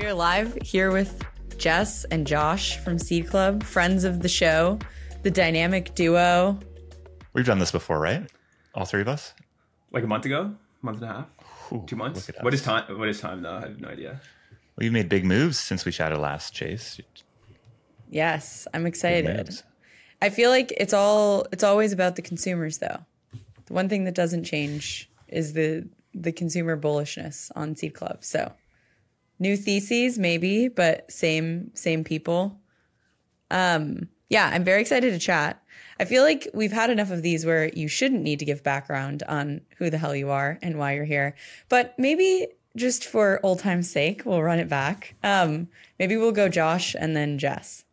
We are live here with Jess and Josh from Seed Club, friends of the show, the dynamic duo. We've done this before, right? All three of us? Like a month ago, month and a half, Ooh, two months. look at What us. is time? What is time though? I have no idea. Well, you've made big moves since we chatted last, Chase. Yes, I'm excited. I feel like it's all it's always about the consumers though. The one thing that doesn't change is the the consumer bullishness on Seed Club. So new theses maybe, but same same people. Um yeah, I'm very excited to chat. I feel like we've had enough of these where you shouldn't need to give background on who the hell you are and why you're here. But maybe just for old time's sake, we'll run it back. Um maybe we'll go Josh and then Jess.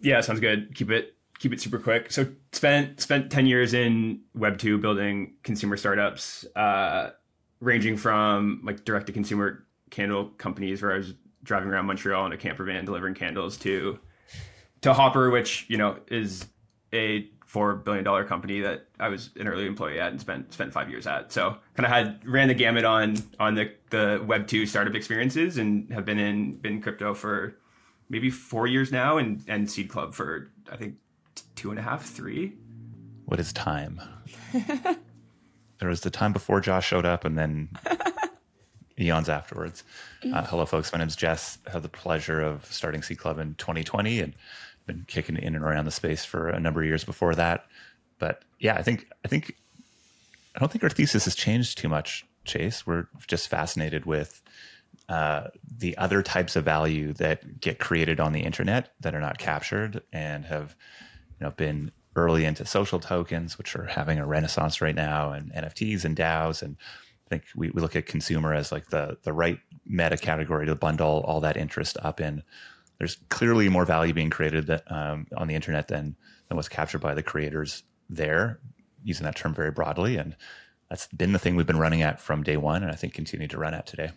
Yeah, sounds good. Keep it keep it super quick. So spent spent ten years in Web two building consumer startups, uh, ranging from like direct to consumer candle companies where I was driving around Montreal in a camper van delivering candles to to Hopper, which you know is a four billion dollar company that I was an early employee at and spent spent five years at. So kind of had ran the gamut on on the the Web two startup experiences and have been in been crypto for maybe four years now and and Seed Club for I think two and a half three. What is time? there was the time before Josh showed up and then eons afterwards. Uh, hello, folks. My name's Jess. I had the pleasure of starting Seed Club in 2020 and been kicking in and around the space for a number of years before that. But yeah, I think, I think, I don't think our thesis has changed too much, Chase. We're just fascinated with uh, the other types of value that get created on the internet that are not captured and have you know been early into social tokens which are having a renaissance right now and nfts and daos and i think we, we look at consumer as like the the right meta category to bundle all that interest up in. There's clearly more value being created that, um, on the internet than than what's captured by the creators there using that term very broadly. And that's been the thing we've been running at from day one and i think continue to run at today.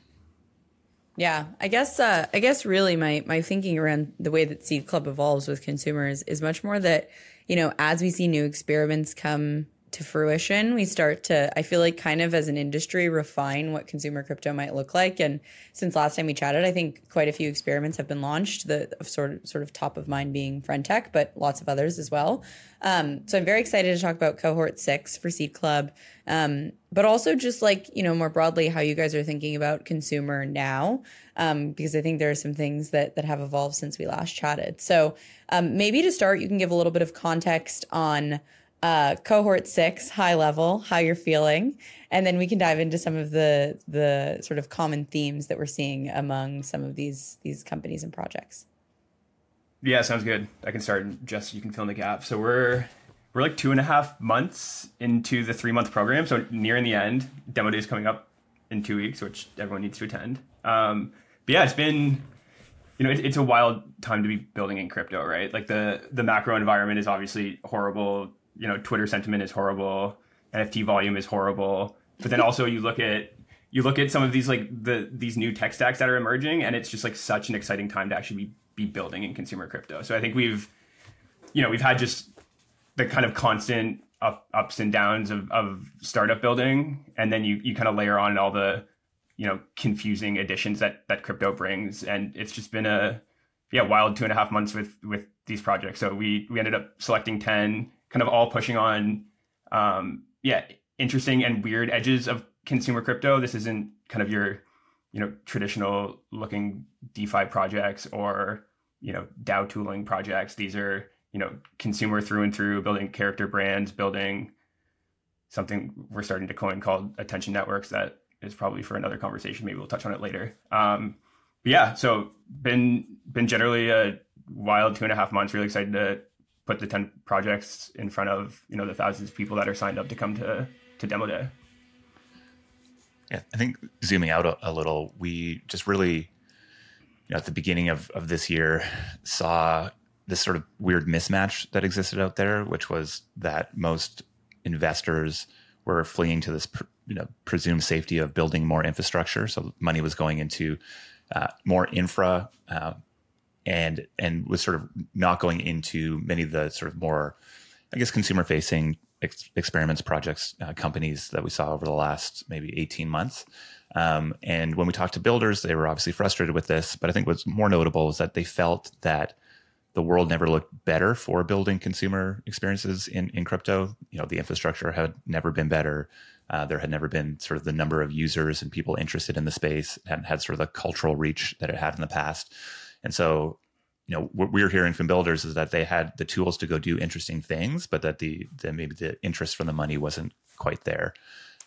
Yeah, I guess uh, I guess really my my thinking around the way that Seed Club evolves with consumers is much more that you know as we see new experiments come to fruition, we start to I feel like kind of as an industry refine what consumer crypto might look like. And since last time we chatted, I think quite a few experiments have been launched. The sort of sort of top of mind being Friend.tech, but lots of others as well. Um, so I'm very excited to talk about cohort six for Seed Club, um, but also just like you know more broadly how you guys are thinking about consumer now, um, because I think there are some things that that have evolved since we last chatted. So um, maybe to start, you can give a little bit of context on uh, cohort six, high level, how you're feeling, and then we can dive into some of the the sort of common themes that we're seeing among some of these these companies and projects. Yeah, sounds good. I can start. and Jess, you can fill in the gap. So we're we're like two and a half months into the three month program, so nearing the end. Demo day is coming up in two weeks, which everyone needs to attend. Um, but yeah, it's been you know it, it's a wild time to be building in crypto, right? Like the the macro environment is obviously horrible. You know, Twitter sentiment is horrible. NFT volume is horrible. But then also you look at you look at some of these like the these new tech stacks that are emerging, and it's just like such an exciting time to actually be be building in consumer crypto. So I think we've you know we've had just the kind of constant up, ups and downs of, of startup building, and then you you kind of layer on all the you know confusing additions that that crypto brings, and it's just been a yeah wild two and a half months with with these projects. So we we ended up selecting ten, kind of all pushing on um, yeah interesting and weird edges of consumer crypto. This isn't kind of your you know traditional looking DeFi projects or you know DAO tooling projects. These are you know consumer through and through, building character brands, building something we're starting to coin called attention networks. That is probably for another conversation. Maybe we'll touch on it later. Um, but yeah, so been been generally a wild two and a half months. Really excited to put the ten projects in front of you know the thousands of people that are signed up to come to to demo day. Yeah, I think zooming out a, a little, we just really, you know, at the beginning of, of this year, saw this sort of weird mismatch that existed out there, which was that most investors were fleeing to this, you know, presumed safety of building more infrastructure. So money was going into uh, more infra, uh, and and was sort of not going into many of the sort of more, I guess, consumer facing ex- experiments, projects, uh, companies that we saw over the last maybe 18 months. Um, and when we talked to builders, they were obviously frustrated with this. But I think what's more notable is that they felt that the world never looked better for building consumer experiences in, in crypto. You know, the infrastructure had never been better. Uh, there had never been sort of the number of users and people interested in the space hadn't had sort of the cultural reach that it had in the past. And so, you know, what we're hearing from builders is that they had the tools to go do interesting things, but that the, the maybe the interest from the money wasn't quite there.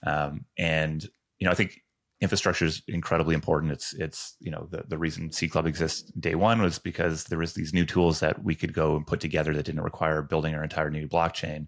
Um, and you know, I think infrastructure is incredibly important. It's it's you know the the reason Seed Club exists day one was because there was these new tools that we could go and put together that didn't require building our entire new blockchain.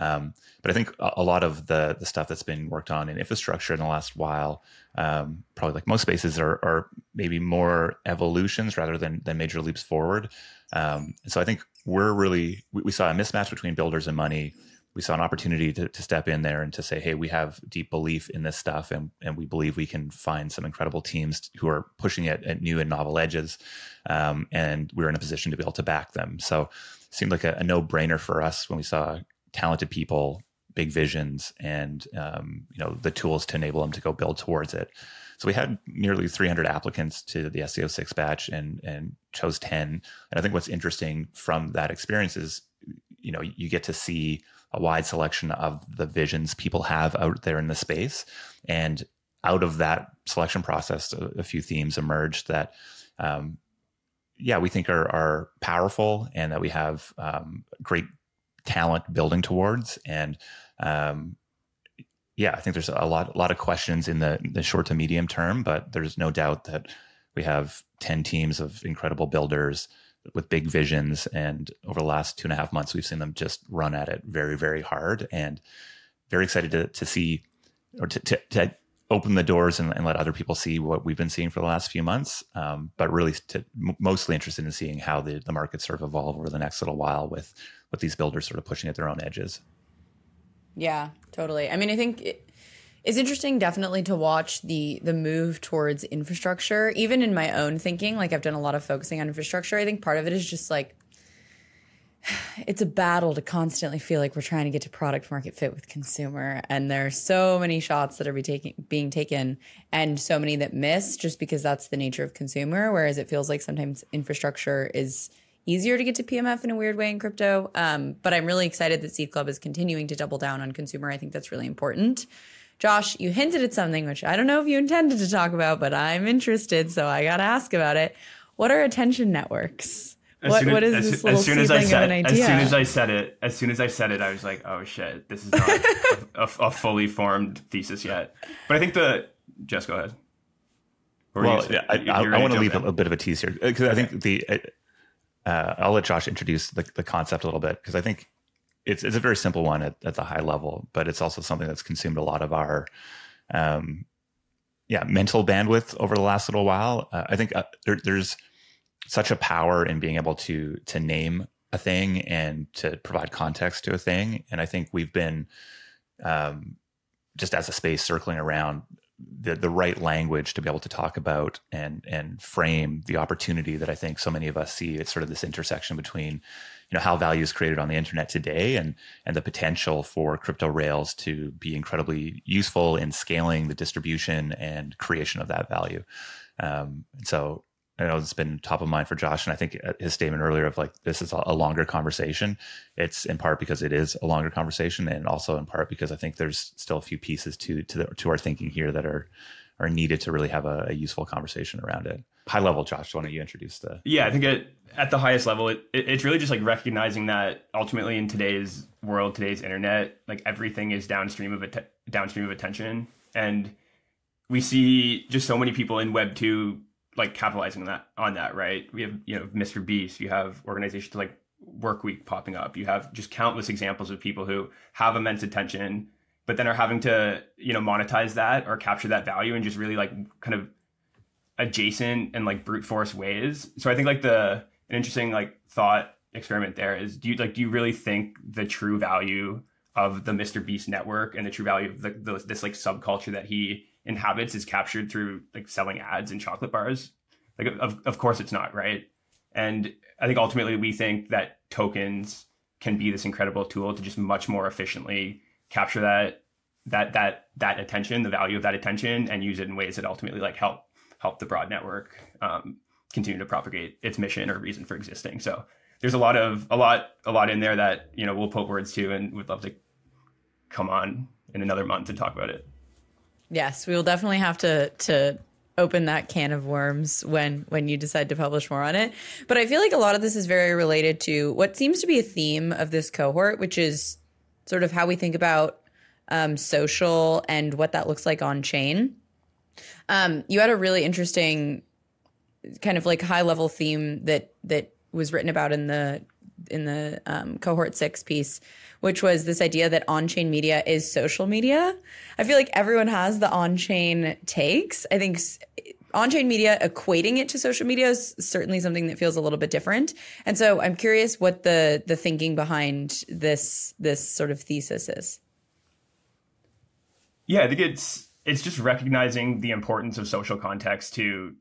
Um, but I think a, lot of the the stuff that's been worked on in infrastructure in the last while, um, probably like most spaces, are, are maybe more evolutions rather than than major leaps forward. Um, and so I think we're really we, we saw a mismatch between builders and money we saw an opportunity to, to step in there and to say, hey, we have deep belief in this stuff, and, and we believe we can find some incredible teams who are pushing it at new and novel edges. Um, and we're in a position to be able to back them. So seemed like a, a no brainer for us when we saw talented people, big visions, and um, you know the tools to enable them to go build towards it. So we had nearly 300 applicants to the SEO six batch and and chose 10. And I think what's interesting from that experience is, you know, you get to see a wide selection of the visions people have out there in the space. And out of that selection process, a, a few themes emerged that, um, yeah, we think are, are powerful and that we have um, great talent building towards. And um, yeah, I think there's a lot, a lot of questions in the, the short to medium term, but there's no doubt that we have 10 teams of incredible builders with big visions. And over the last two and a half months, we've seen them just run at it very, very hard and very excited to, to see or to, to, to open the doors and, and, let other people see what we've been seeing for the last few months. Um, but really to, mostly interested in seeing how the, the market sort of evolve over the next little while with, with these builders sort of pushing at their own edges. Yeah, totally. I mean, I think it, it's interesting definitely to watch the the move towards infrastructure even in my own thinking like i've done a lot of focusing on infrastructure i think part of it is just like it's a battle to constantly feel like we're trying to get to product market fit with consumer and there are so many shots that are be taking, being taken and so many that miss just because that's the nature of consumer whereas it feels like sometimes infrastructure is easier to get to pmf in a weird way in crypto um, but i'm really excited that seed club is continuing to double down on consumer i think that's really important Josh, you hinted at something which I don't know if you intended to talk about, but I'm interested, so I got to ask about it. What are attention networks? What, as, what is as, this little as soon as I said, As soon as I said it, as soon as I said it, I was like, "Oh shit, this is not a, a, a, fully formed thesis yet." But I think the Jess, go ahead. well, yeah, I, I, I want to leave in. a bit of a tease here because okay. I think the uh, I'll let Josh introduce the, the concept a little bit because I think it's it's a very simple one at, at the high level, but it's also something that's consumed a lot of our um, yeah mental bandwidth over the last little while. Uh, I think uh, there, there's such a power in being able to to name a thing and to provide context to a thing, and I think we've been um, just as a space circling around the the right language to be able to talk about and and frame the opportunity that I think so many of us see. It's sort of this intersection between you know how value is created on the internet today and and the potential for crypto rails to be incredibly useful in scaling the distribution and creation of that value um, so I know it's been top of mind for Josh, and I think uh, his statement earlier of like this is a longer conversation. It's in part because it is a longer conversation, and also in part because I think there's still a few pieces to to, the, to our thinking here that are are needed to really have a, a useful conversation around it. High level, Josh, why don't you introduce the? Yeah, I think it at the highest level, it, it, it's really just like recognizing that ultimately in today's world, today's internet, like everything is downstream of a downstream of attention, and we see just so many people in Web two like capitalizing on that on that. Right? We have you know Mr. Beast. You have organizations like Workweek popping up. You have just countless examples of people who have immense attention, but then are having to you know monetize that or capture that value and just really like kind of adjacent and like brute force ways. So I think like the an interesting like thought experiment there is do you like do you really think the true value of the Mr. Beast network and the true value of the, the, this like subculture that he inhabits is captured through like selling ads and chocolate bars? Like of of course it's not, right? And I think ultimately we think that tokens can be this incredible tool to just much more efficiently capture that that that that attention, the value of that attention, and use it in ways that ultimately like help help the broad network um, continue to propagate its mission or reason for existing. So there's a lot of a lot a lot in there that you know we'll put words to, and would love to come on in another month and talk about it. Yes, we will definitely have to to open that can of worms when when you decide to publish more on it. But I feel like a lot of this is very related to what seems to be a theme of this cohort, which is sort of how we think about um, social and what that looks like on chain. Um, you had a really interesting kind of like high level theme that that was written about in the in the um, cohort six piece, which was this idea that on chain media is social media. I feel like everyone has the on chain takes. I think on chain media equating it to social media is certainly something that feels a little bit different. And so I'm curious what the the thinking behind this this sort of thesis is. Yeah, I think it's it's just recognizing the importance of social context to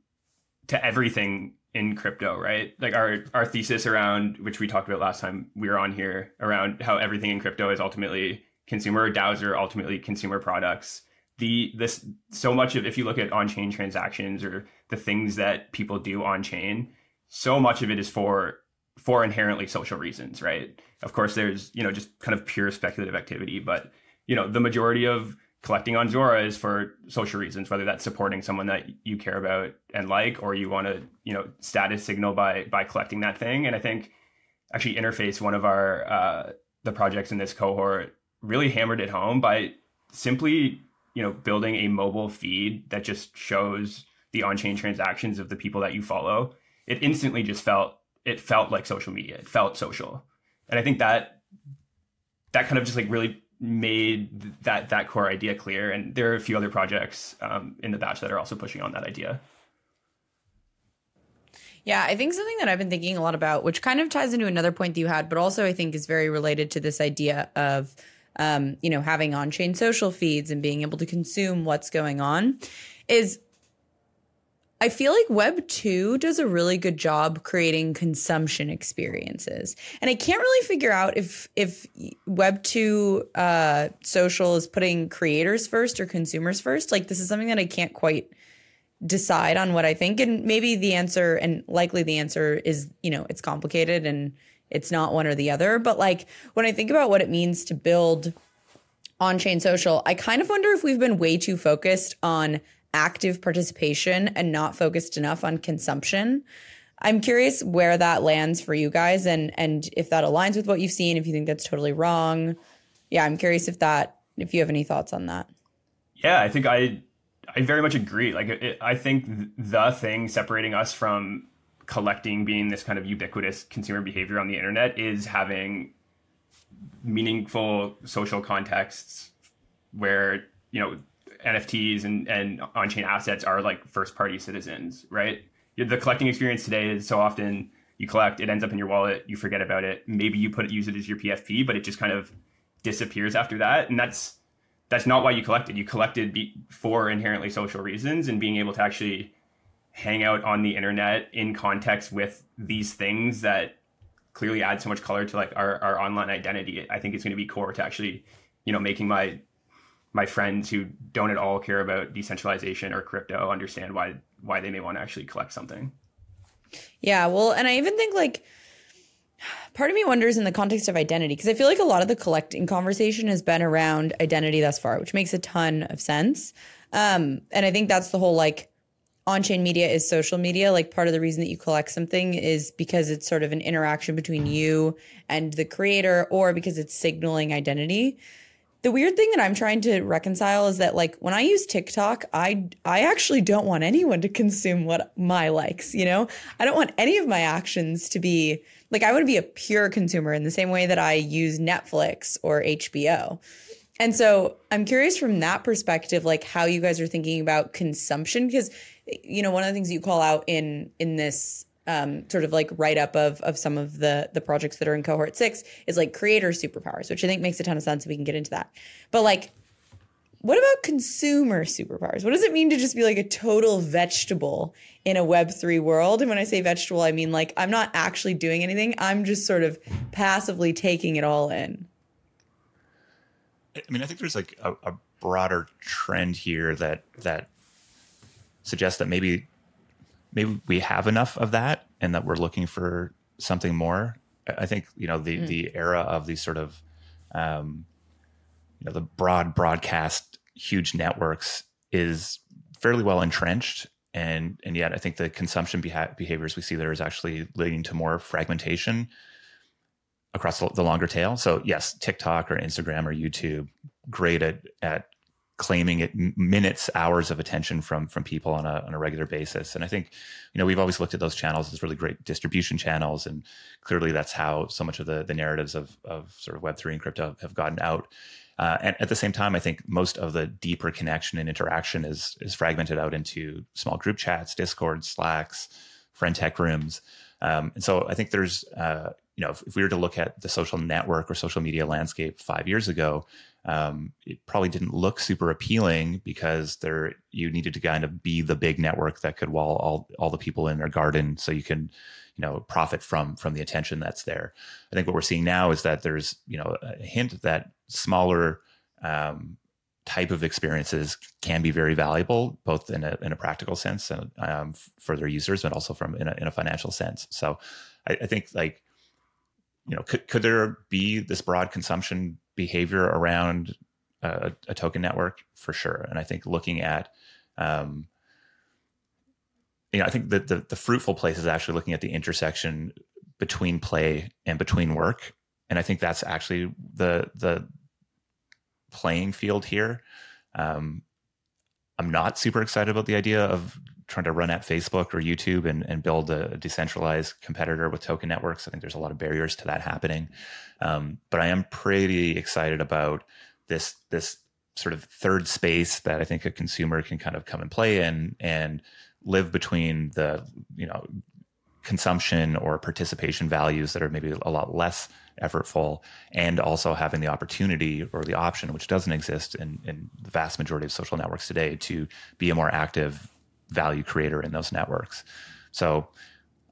to everything in crypto, right? Like our our thesis around which we talked about last time we were on here around how everything in crypto is ultimately consumer DAOs are ultimately consumer products. The this so much of if you look at on-chain transactions or the things that people do on chain, so much of it is for for inherently social reasons, right? Of course there's, you know, just kind of pure speculative activity, but you know, the majority of collecting on Zora is for social reasons, whether that's supporting someone that you care about and like, or you want to, you know, status signal by by collecting that thing. And I think actually Interface, one of our uh, the projects in this cohort, really hammered it home by simply, you know, building a mobile feed that just shows the on-chain transactions of the people that you follow. It instantly just felt it felt like social media. It felt social, and I think that that kind of just like really made that that core idea clear. And there are a few other projects um, in the batch that are also pushing on that idea. Yeah, I think something that I've been thinking a lot about, which kind of ties into another point that you had, but also I think is very related to this idea of, um, you know, having on-chain social feeds and being able to consume what's going on, is I feel like Web 2 does a really good job creating consumption experiences. And I can't really figure out if if Web 2 uh, social is putting creators first or consumers first. Like this is something that I can't quite decide on what I think and maybe the answer and likely the answer is, you know, it's complicated and it's not one or the other, but like when I think about what it means to build on-chain social, I kind of wonder if we've been way too focused on active participation and not focused enough on consumption. I'm curious where that lands for you guys and and if that aligns with what you've seen, if you think that's totally wrong. Yeah, I'm curious if that if you have any thoughts on that. Yeah, I think I I very much agree. Like it, I think the thing separating us from collecting being this kind of ubiquitous consumer behavior on the internet is having meaningful social contexts where, you know, NFTs and, and on chain assets are like first party citizens, right? The collecting experience today is so often you collect, it ends up in your wallet, you forget about it. Maybe you put it, use it as your PFP, but it just kind of disappears after that. And that's that's not why you collected. You collected be, for inherently social reasons and being able to actually hang out on the internet in context with these things that clearly add so much color to like our, our online identity. I think it's going to be core to actually, you know, making my my friends who don't at all care about decentralization or crypto understand why why they may want to actually collect something. Yeah, well, and I even think like part of me wonders in the context of identity because I feel like a lot of the collecting conversation has been around identity thus far, which makes a ton of sense. Um, and I think that's the whole like on-chain media is social media. Like part of the reason that you collect something is because it's sort of an interaction between you and the creator, or because it's signaling identity the weird thing that I'm trying to reconcile is that like when I use TikTok, I I actually don't want anyone to consume what my likes, you know? I don't want any of my actions to be like I want to be a pure consumer in the same way that I use Netflix or HBO. And so I'm curious from that perspective like how you guys are thinking about consumption because you know one of the things you call out in in this um, sort of like write up of of some of the the projects that are in cohort six is like creator superpowers, which I think makes a ton of sense. If we can get into that, but like, what about consumer superpowers? What does it mean to just be like a total vegetable in a Web three world? And when I say vegetable, I mean like I'm not actually doing anything. I'm just sort of passively taking it all in. I mean, I think there's like a, a broader trend here that that suggests that maybe maybe we have enough of that and that we're looking for something more. I think you know the mm. the era of these sort of um, you know the broad broadcast huge networks is fairly well entrenched and and yet I think the consumption beha- behaviors we see there is actually leading to more fragmentation across the longer tail. So yes, TikTok or Instagram or YouTube, great at at claiming it minutes, hours of attention from from people on a on a regular basis. And I think, you know, we've always looked at those channels as really great distribution channels, and clearly that's how so much of the the narratives of of sort of Web three and crypto have gotten out. Uh, and at the same time, I think most of the deeper connection and interaction is is fragmented out into small group chats, Discord, Slacks, Friend.tech rooms. Um, and so I think there's, uh, you know, if, if, we were to look at the social network or social media landscape five years ago, um, it probably didn't look super appealing because there you needed to kind of be the big network that could wall all all the people in their garden, so you can, you know, profit from from the attention that's there. I think what we're seeing now is that there's, you know, a hint that smaller um, type of experiences can be very valuable, both in a, in a practical sense and um, for their users, but also from in a, in a financial sense. So I, I, think like, you know, could, could there be this broad consumption behavior around a, a token network for sure? And I think looking at, um, you know, I think that the, the fruitful place is actually looking at the intersection between play and between work. And I think that's actually the, the, playing field here. Um, I'm not super excited about the idea of trying to run at Facebook or YouTube and, and build a decentralized competitor with token networks. I think there's a lot of barriers to that happening. Um, but I am pretty excited about this this sort of third space that I think a consumer can kind of come and play in and live between the you know consumption or participation values that are maybe a lot less effortful and also having the opportunity or the option which doesn't exist in, in the vast majority of social networks today to be a more active value creator in those networks so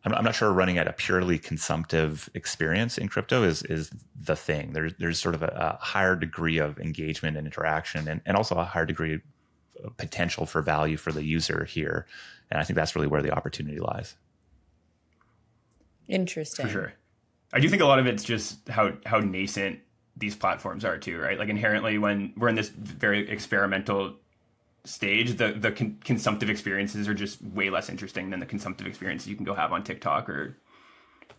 I'm, I'm not sure running at a purely consumptive experience in crypto is is the thing there's there's sort of a, a higher degree of engagement and interaction and, and also a higher degree of potential for value for the user here and i think that's really where the opportunity lies Interesting. For sure. I do think a lot of it's just how how nascent these platforms are too, right? Like inherently, when we're in this very experimental stage, the the con- consumptive experiences are just way less interesting than the consumptive experiences you can go have on TikTok or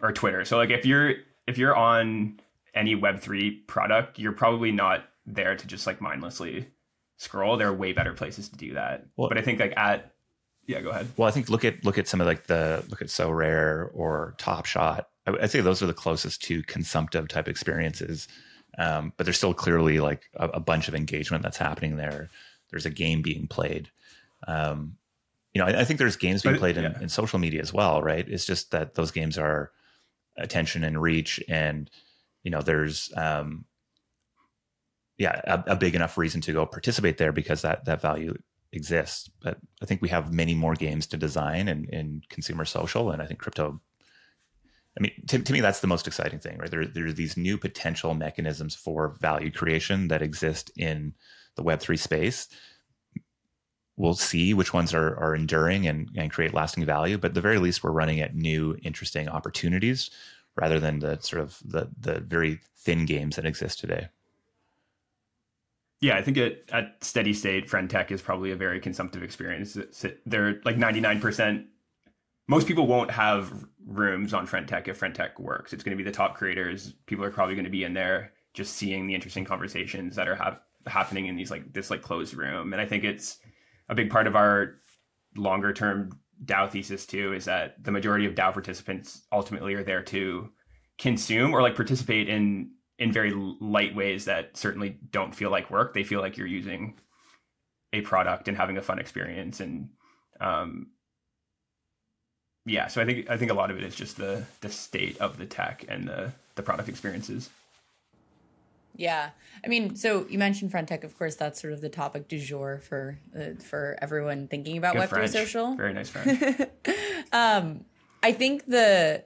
or Twitter. So like if you're if you're on any Web three product, you're probably not there to just like mindlessly scroll. There are way better places to do that. Well, but I think like at yeah, go ahead. Well, I think look at look at some of like the look at Sorare or Top Shot. I'd say those are the closest to consumptive type experiences. Um, but there's still clearly like a, a, bunch of engagement that's happening there. There's a game being played. Um, you know, I, I, think there's games being played in, yeah. in, social media as well, right? It's just that those games are attention and reach, and you know, there's um, yeah, a, a, big enough reason to go participate there because that that value exists. But I think we have many more games to design in, in consumer social, and I think crypto. I mean, to, to me, that's the most exciting thing, right? There, there are these new potential mechanisms for value creation that exist in the Web three space. We'll see which ones are, are enduring and, and create lasting value, but the very least, we're running at new, interesting opportunities rather than the sort of the the very thin games that exist today. Yeah, I think it, at steady state, Friend.tech is probably a very consumptive experience. They're like 99%. Most people won't have rooms on Friend.tech if Friend.tech works. It's going to be the top creators. People are probably going to be in there just seeing the interesting conversations that are ha- happening in these like this like closed room. And I think it's a big part of our longer term DAO thesis too is that the majority of DAO participants ultimately are there to consume or like participate in in very light ways that certainly don't feel like work. They feel like you're using a product and having a fun experience. And um, yeah, so I think I think a lot of it is just the the state of the tech and the the product experiences. Yeah, I mean, so you mentioned Friend.tech. Of course, that's sort of the topic du jour for uh, for everyone thinking about Web three social. Very nice friend. um, I think the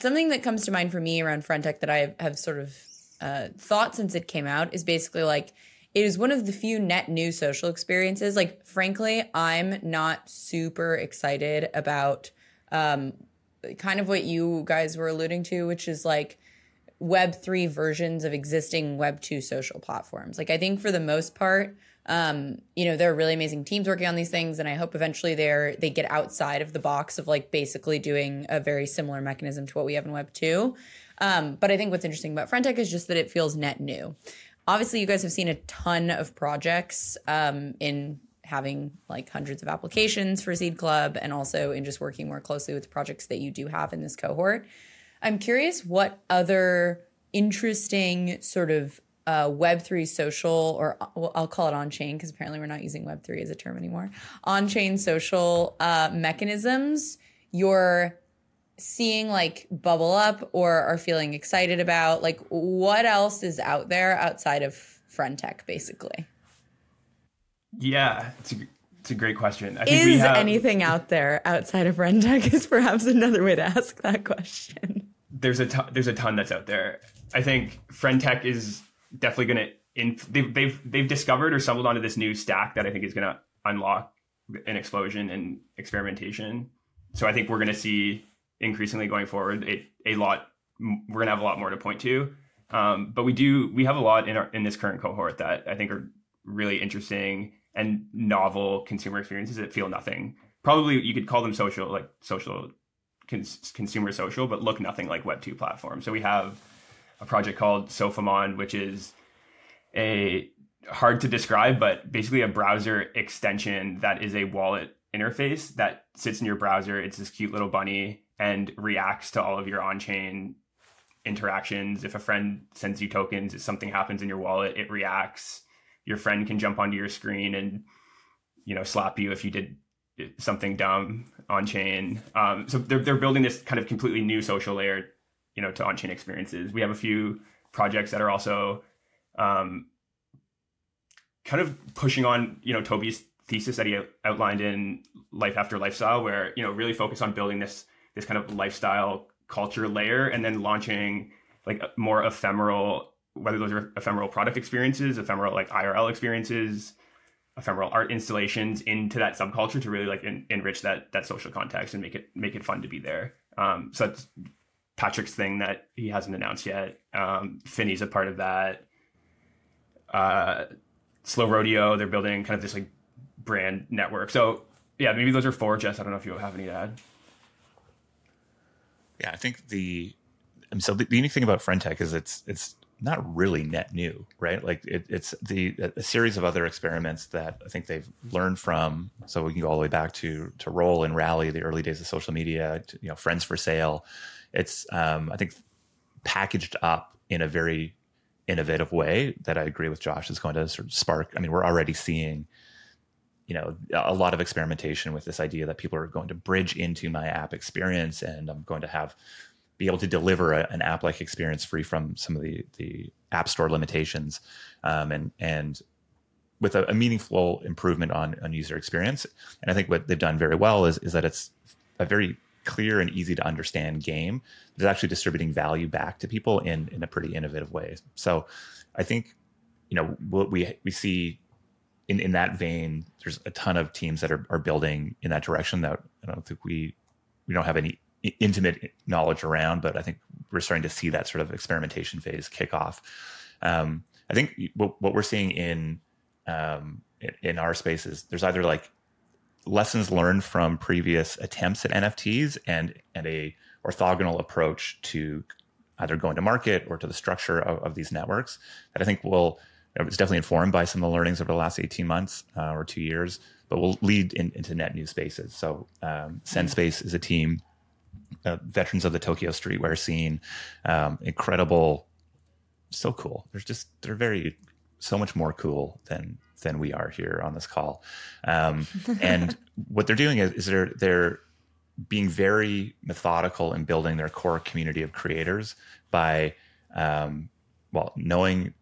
something that comes to mind for me around Friend.tech that I have sort of uh, thought since it came out is basically like it is one of the few net new social experiences. Like, frankly, I'm not super excited about um, kind of what you guys were alluding to, which is like Web3 versions of existing Web2 social platforms. Like, I think for the most part, um, you know, there are really amazing teams working on these things, and I hope eventually they're they get outside of the box of like basically doing a very similar mechanism to what we have in Web two. Um, but I think what's interesting about Friend.tech is just that it feels net new. Obviously, you guys have seen a ton of projects um, in having like hundreds of applications for Seed Club, and also in just working more closely with the projects that you do have in this cohort. I'm curious what other interesting sort of uh, Web3 social, or well, I'll call it on chain because apparently we're not using Web3 as a term anymore, on chain social uh, mechanisms you're seeing like bubble up or are feeling excited about? Like, what else is out there outside of Friend.tech, basically? Yeah, it's a, it's a great question. I think is have, anything out there outside of Friend.tech is perhaps another way to ask that question. There's a ton, there's a ton that's out there. I think Friend.tech is definitely going to in they've, they've they've discovered or stumbled onto this new stack that I think is going to unlock an explosion in experimentation. So I think we're going to see increasingly going forward a, a lot. We're going to have a lot more to point to. Um, but we do we have a lot in our in this current cohort that I think are really interesting and novel consumer experiences that feel nothing. Probably you could call them social, like social cons- consumer social, but look nothing like Web two platforms. So we have a project called Sofamon, which is a hard to describe, but basically a browser extension that is a wallet interface that sits in your browser. It's this cute little bunny and reacts to all of your on-chain interactions. If a friend sends you tokens, if something happens in your wallet, it reacts. Your friend can jump onto your screen and you know slap you if you did something dumb on chain. Um, so they're they're building this kind of completely new social layer you know to on-chain experiences. We have a few projects that are also um, kind of pushing on you know Toby's thesis that he outlined in Life After Lifestyle, where you know really focus on building this this kind of lifestyle culture layer, and then launching like more ephemeral, whether those are ephemeral product experiences, ephemeral like IRL experiences, ephemeral art installations into that subculture to really like enrich that that social context and make it make it fun to be there. Um, so that's Patrick's thing that he hasn't announced yet. Um, Finney's a part of that. Uh, Slow Rodeo, they're building kind of this like brand network. So yeah, maybe those are four. Jess, I don't know if you have any to add. Yeah, I think the so the, the unique thing about Friend.tech is it's it's not really net new, right? Like it, it's the a series of other experiments that I think they've learned from. So we can go all the way back to to Roll and Rally, the early days of social media, to, you know, Friends for Sale, it's um, I think packaged up in a very innovative way that I agree with Josh is going to sort of spark. I mean, we're already seeing you know a lot of experimentation with this idea that people are going to bridge into my app experience and i'm going to have be able to deliver a, an app like experience free from some of the the app store limitations um, and and with a, a, meaningful improvement on on user experience and i think what they've done very well is is that it's a very clear and easy to understand game that's actually distributing value back to people in in a pretty innovative way. So I think you know what we we see in in that vein. There's a ton of teams that are are building in that direction that I don't think we we don't have any intimate knowledge around, but I think we're starting to see that sort of experimentation phase kick off. Um, I think what, what we're seeing in um, in our space is there's either like lessons learned from previous attempts at NFTs and and a orthogonal approach to either going to market or to the structure of, of these networks that I think will it's definitely informed by some of the learnings over the last 18 months uh, or two years, but will lead in, into net new spaces. So um, SendSpace is a team, uh, veterans of the Tokyo streetwear scene, um, incredible, so cool. They're just they're very so much more cool than than we are here on this call. Um, and what they're doing is, is they're they're being very methodical in building their core community of creators by um, well knowing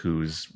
who's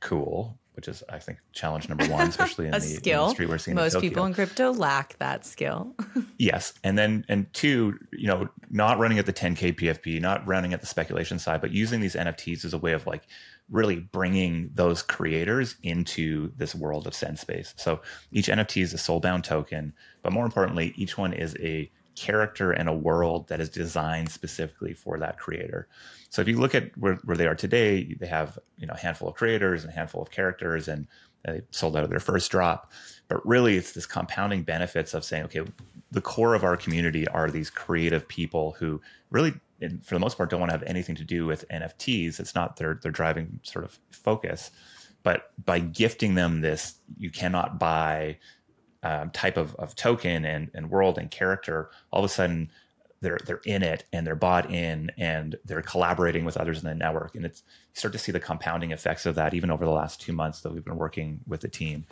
cool which is I think challenge number one, especially in the skill. industry we're seeing. Most in people in crypto lack that skill. yes, and then and two, you know, not running at the 10k PFP, not running at the speculation side, but using these NFTs as a way of like really bringing those creators into this world of sense Space. So each NFT is a soulbound token, but more importantly, each one is a character and a world that is designed specifically for that creator. So if you look at where, where they are today, they have you know a handful of creators and a handful of characters, and they sold out of their first drop. But really, it's this compounding benefits of saying, okay, the core of our community are these creative people who really for the most part don't want to have anything to do with NFTs. It's not their their driving sort of focus. But by gifting them this, you cannot buy um, type of, of token and, and world and character, all of a sudden they're they're in it and they're bought in and they're collaborating with others in the network. And it's you start to see the compounding effects of that even over the last two months that we've been working with the team.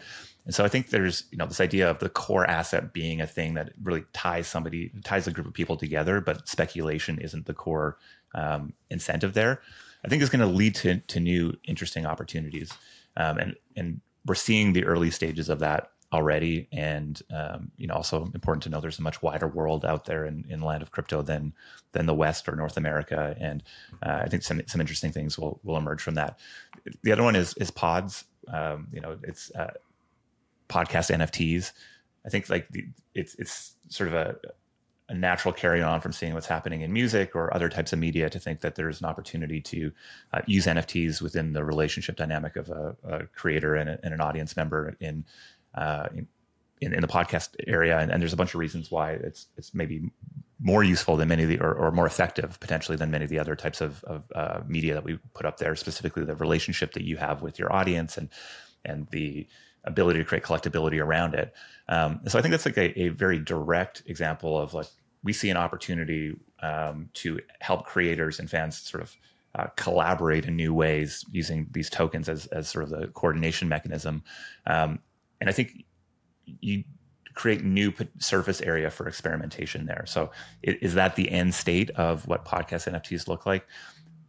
And so I think there's you know this idea of the core asset being a thing that really ties somebody ties a group of people together, but speculation isn't the core um, incentive there. I think is going to lead to to new interesting opportunities, um, and and we're seeing the early stages of that already. And um, you know, also important to know there's a much wider world out there in, in land of crypto than than the West or North America. And uh, I think some some interesting things will will emerge from that. The other one is is pods. Um, you know, it's uh, podcast NFTs. I think like the, it's it's sort of a a natural carry on from seeing what's happening in music or other types of media to think that there's an opportunity to uh, use NFTs within the relationship dynamic of a, a creator and, a, and, an audience member in, uh, in, in the podcast area. And, and, there's a bunch of reasons why it's it's maybe more useful than many of the or, or more effective potentially than many of the other types of, of uh, media that we put up there. Specifically, the relationship that you have with your audience and and the ability to create collectability around it. Um, so I think that's like a, a, very direct example of like we see an opportunity um, to help creators and fans sort of uh, collaborate in new ways using these tokens as, as sort of the coordination mechanism. Um, and I think you create new surface area for experimentation there. So is that the end state of what podcast NFTs look like?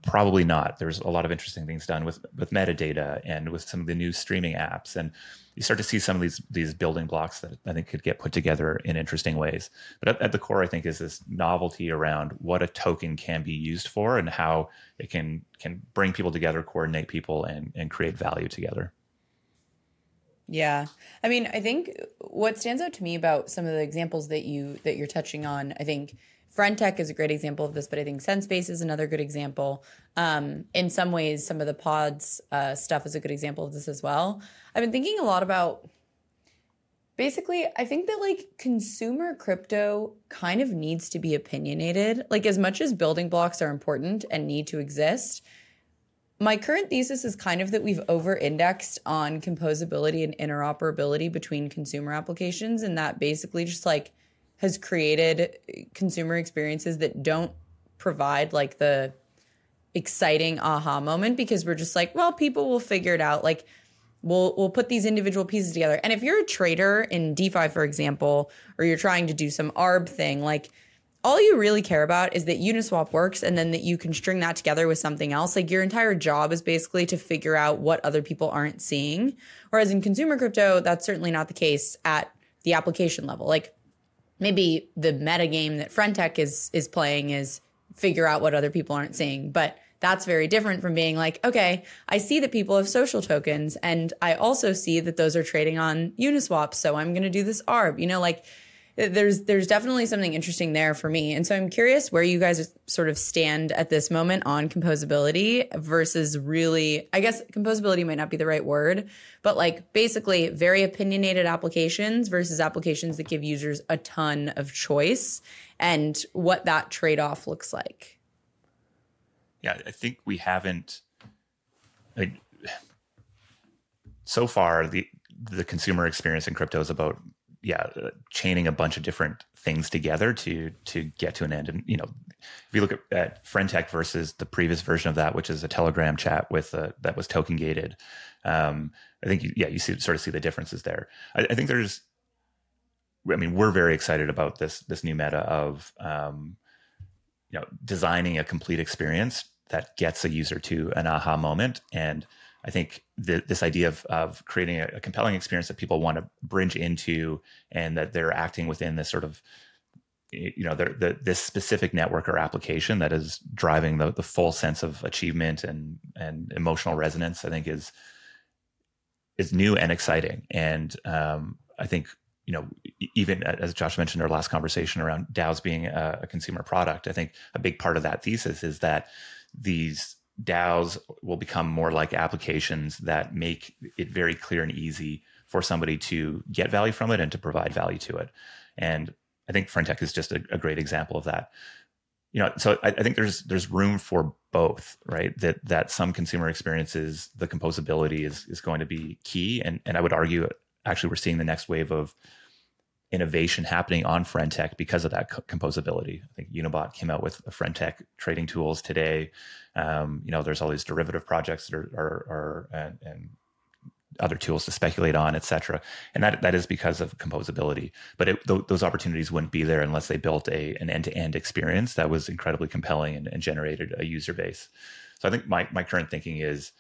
Probably not. There's a lot of interesting things done with with metadata and with some of the new streaming apps, and you start to see some of these these building blocks that I think could get put together in interesting ways. But at, at the core, I think is this novelty around what a token can be used for and how it can can bring people together, coordinate people, and and create value together. Yeah. I mean, I think what stands out to me about some of the examples that you that you're touching on, I think Friend.Tech is a great example of this, but I think SendSpace is another good example. Um, in some ways, some of the pods uh, stuff is a good example of this as well. I've been thinking a lot about basically, I think that like consumer crypto kind of needs to be opinionated. Like, as much as building blocks are important and need to exist, my current thesis is kind of that we've over indexed on composability and interoperability between consumer applications, and that basically just like has created consumer experiences that don't provide like the exciting aha moment because we're just like, well, people will figure it out. Like we'll we'll put these individual pieces together. And if you're a trader in DeFi, for example, or you're trying to do some ARB thing, like all you really care about is that Uniswap works and then that you can string that together with something else. Like your entire job is basically to figure out what other people aren't seeing. Whereas in consumer crypto, that's certainly not the case at the application level. Like maybe the meta game that Friend.Tech is is playing is figure out what other people aren't seeing. But that's very different from being like, okay, I see that people have social tokens and I also see that those are trading on Uniswap. So I'm going to do this ARB, you know, like there's there's definitely something interesting there for me. And so I'm curious where you guys sort of stand at this moment on composability versus really I guess composability might not be the right word, but like basically very opinionated applications versus applications that give users a ton of choice and what that trade-off looks like. Yeah, I think we haven't like so far the the consumer experience in crypto is about yeah, uh, chaining a bunch of different things together to to get to an end. And you know, if you look at, at Friend.Tech versus the previous version of that, which is a Telegram chat with a, that was token gated, um, I think yeah, you see sort of see the differences there. I, I, think there's, I mean, we're very excited about this this new meta of um, you know designing a complete experience that gets a user to an aha moment and I think the, this idea of, of creating a, a, compelling experience that people want to bridge into and that they're acting within this sort of you know the, this specific network or application that is driving the, the full sense of achievement and and emotional resonance i think is is new and exciting. And um, i think you know even as josh mentioned in our last conversation around daos being a, a consumer product i think a big part of that thesis is that these DAOs will become more like applications that make it very clear and easy for somebody to get value from it and to provide value to it. And I think Friend.tech is just a, a great example of that. You know, so I, I, think there's there's room for both, right? That that some consumer experiences, the composability is is going to be key, and and I would argue actually we're seeing the next wave of innovation happening on Friend.tech because of that composability. I think Unibot came out with Friend.tech trading tools today. Um, you know, there's all these derivative projects that are, are, are and, and other tools to speculate on, et cetera. And that that is because of composability. But it, th- those opportunities wouldn't be there unless they built a an end to end experience that was incredibly compelling and, and, generated a user base. So I think my my current thinking is,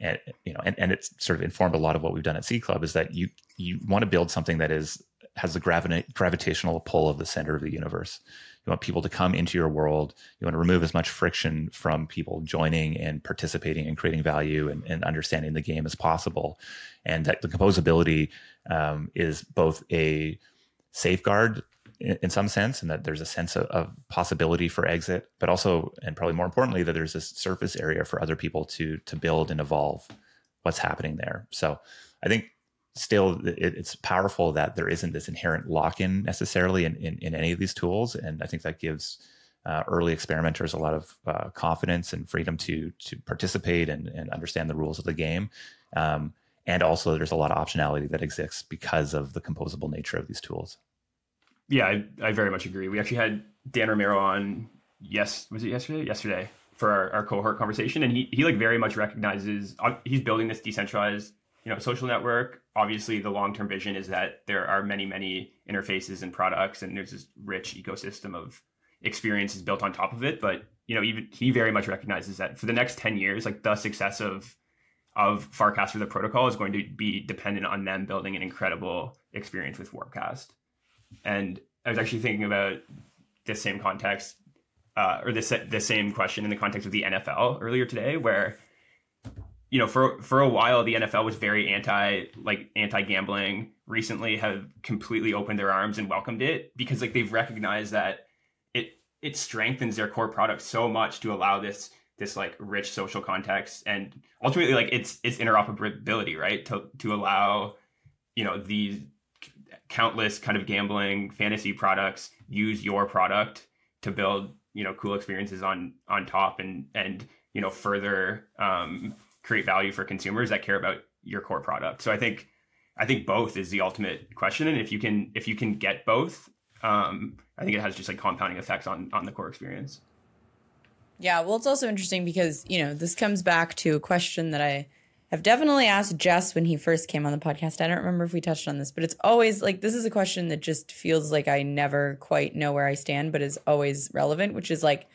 and you know, and, and it's sort of informed a lot of what we've done at Seed Club is that you you want to build something that is has the gravita- gravitational pull of the center of the universe. You want people to come into your world. You want to remove as much friction from people joining and participating and creating value and, and understanding the game as possible. And that the composability um, is both a safeguard in, in, some sense, and that there's a sense of, of, possibility for exit, but also, and probably more importantly, that there's this surface area for other people to to build and evolve what's happening there. So I think still it, it's powerful that there isn't this inherent lock-in necessarily in, in, in, any of these tools. And i think that gives uh, early experimenters a lot of uh, confidence and freedom to to participate and, and understand the rules of the game. Um, and also there's a lot of optionality that exists because of the composable nature of these tools. Yeah i, I very much agree. We actually had dan romero on yes was it yesterday? Yesterday for our, our cohort conversation. And he, he like very much recognizes uh, he's building this decentralized you know social network. Obviously the long-term vision is that there are many many interfaces and products and there's this rich ecosystem of experiences built on top of it. But you know even he very much recognizes that for the next 10 years like the success of of farcaster the protocol is going to be dependent on them building an incredible experience with warpcast. And i was actually thinking about this same context uh, or this the same question in the context of the nfl earlier today where you know, for for a while the NFL was very anti like anti gambling. Recently, have completely opened their arms and welcomed it because like they've recognized that it it strengthens their core product so much to allow this this like rich social context and ultimately like it's it's interoperability, right? To to allow you know these countless kind of gambling fantasy products use your product to build you know cool experiences on on top and and you know further um create value for consumers that care about your core product. So I think I think both is the ultimate question, and if you can if you can get both, um, I think it has just like compounding effects on on the core experience. Yeah, well, it's also interesting because you know this comes back to a question that I have definitely asked Jess when he first came on the podcast. I don't remember if we touched on this, but it's always like this is a question that just feels like I never quite know where I stand, but is always relevant, which is like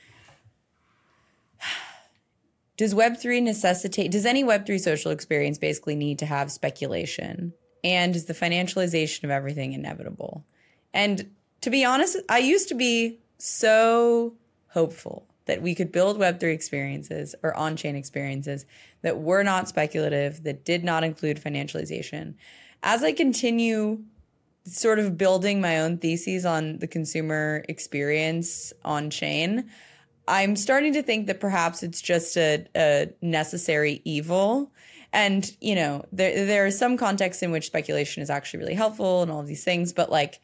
does Web3 necessitate, does any Web3 social experience basically need to have speculation? And is the financialization of everything inevitable? And to be honest, I used to be so hopeful that we could build Web3 experiences or on chain experiences that were not speculative, that did not include financialization. As I continue sort of building my own theses on the consumer experience on chain, I'm starting to think that perhaps it's just a, a necessary evil. And, you know, there, there are some contexts in which speculation is actually really helpful and all of these things. But like,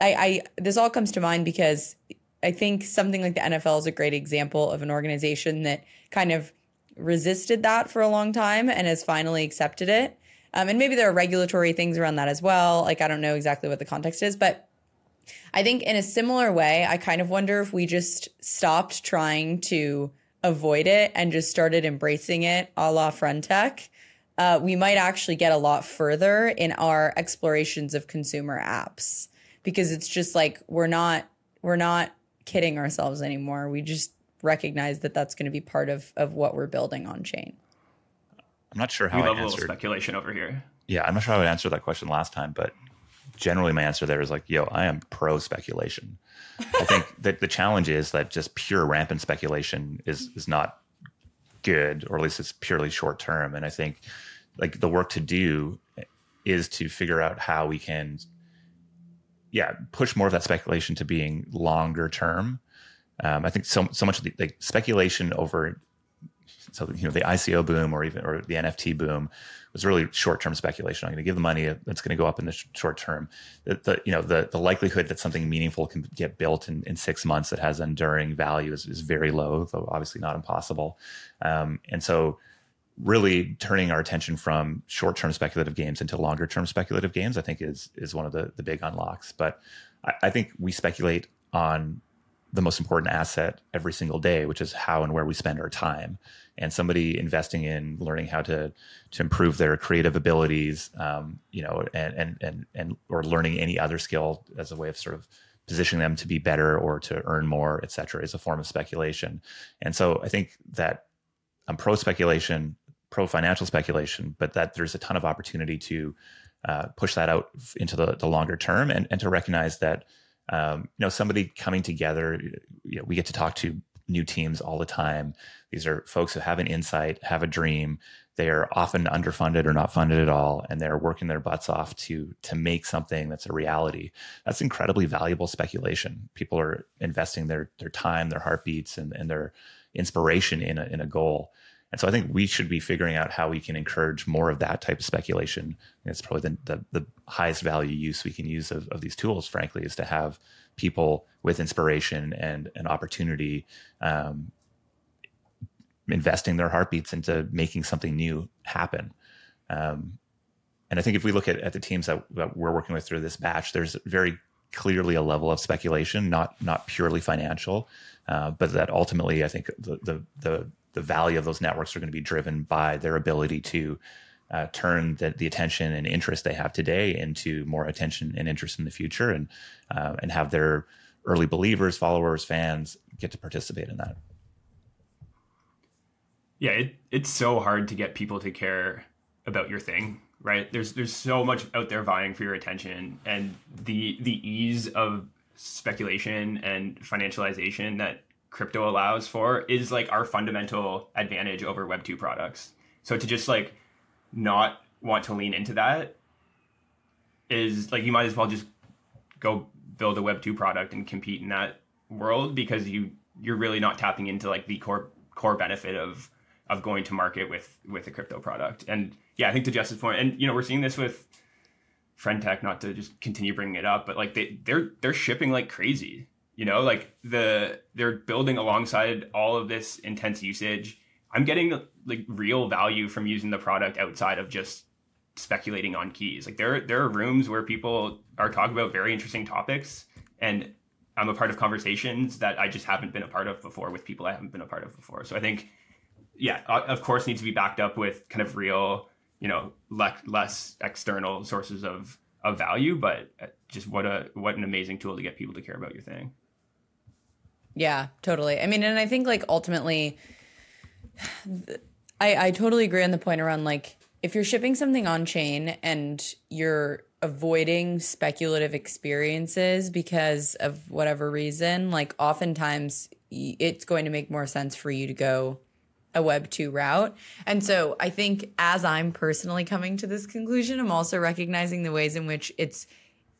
I, I, this all comes to mind because I think something like the NFL is a great example of an organization that kind of resisted that for a long time and has finally accepted it. Um, and maybe there are regulatory things around that as well. Like, I don't know exactly what the context is, but I think in a similar way, I kind of wonder if we just stopped trying to avoid it and just started embracing it a la Friend.tech. Uh, we might actually get a lot further in our explorations of consumer apps because it's just like we're not we're not kidding ourselves anymore. We just recognize that that's going to be part of of what we're building on chain. I'm not sure how we I love a little speculation over here. Yeah, I'm not sure how I answered that question last time, but generally my answer there is like, yo, I am pro speculation. I think that the challenge is that just pure rampant speculation is is not good, or at least it's purely short term. And I think like the work to do is to figure out how we can yeah, push more of that speculation to being longer term. Um, I think so so much of the like speculation over so you know the ICO boom or even or the NFT boom was really short term speculation. I'm going to give the money that's going to go up in the sh- short term. The, the, you know the the likelihood that something meaningful can get built in, in six months that has enduring value is, is very low, though obviously not impossible. Um, and so really turning our attention from short-term speculative games into longer-term speculative games, I think is is one of the the big unlocks. But I, I think we speculate on the most important asset every single day, which is how and where we spend our time. And somebody investing in learning how to to improve their creative abilities, um, you know, and and and and or learning any other skill as a way of sort of positioning them to be better or to earn more, et cetera, is a form of speculation. And so I think that I'm pro speculation, pro financial speculation, but that there's a ton of opportunity to uh, push that out into the, the longer term and, and to recognize that um, you know somebody coming together you know, we get to talk to new teams all the time. These are folks who have an insight have a dream. They are often underfunded or not funded at all and they're working their butts off to to make something that's a reality. That's incredibly valuable speculation. People are investing their their time their heartbeats and, and their inspiration in a, in a goal and so I think we should be figuring out how we can encourage more of that type of speculation. It's probably the, the, the, highest value use we can use of, of these tools, frankly, is to have people with inspiration and an opportunity um, investing their heartbeats into making something new happen. Um, and I think if we look at, at the teams that, that we're working with through this batch, there's very clearly a level of speculation, not not purely financial, uh, but that ultimately I think the, the the the value of those networks are going to be driven by their ability to uh, turn the, the, attention and interest they have today into more attention and interest in the future, and uh, and have their early believers, followers, fans get to participate in that. Yeah, it, it's so hard to get people to care about your thing, right? There's there's so much out there vying for your attention, and the the ease of speculation and financialization that crypto allows for is like our fundamental advantage over web 2 products. So to just like not want to lean into that is like you might as well just go build a web 2 product and compete in that world because you you're really not tapping into like the core core benefit of of going to market with with a crypto product. And yeah i think to Jess's point and you know we're seeing this with Friend.tech not to just continue bringing it up but like they they're they're shipping like crazy you know like the they're building alongside all of this intense usage. I'm getting like real value from using the product outside of just speculating on keys. Like there there are rooms where people are talking about very interesting topics and i'm a part of conversations that i just haven't been a part of before with people i haven't been a part of before. So i think yeah of course needs to be backed up with kind of real you know le- less external sources of of value but uh, just what a what an amazing tool to get people to care about your thing yeah, totally. I mean, and I think like ultimately, I I totally agree on the point around like if you're shipping something on chain and you're avoiding speculative experiences because of whatever reason, like oftentimes it's going to make more sense for you to go a web 2 route. And so I think as I'm personally coming to this conclusion, I'm also recognizing the ways in which it's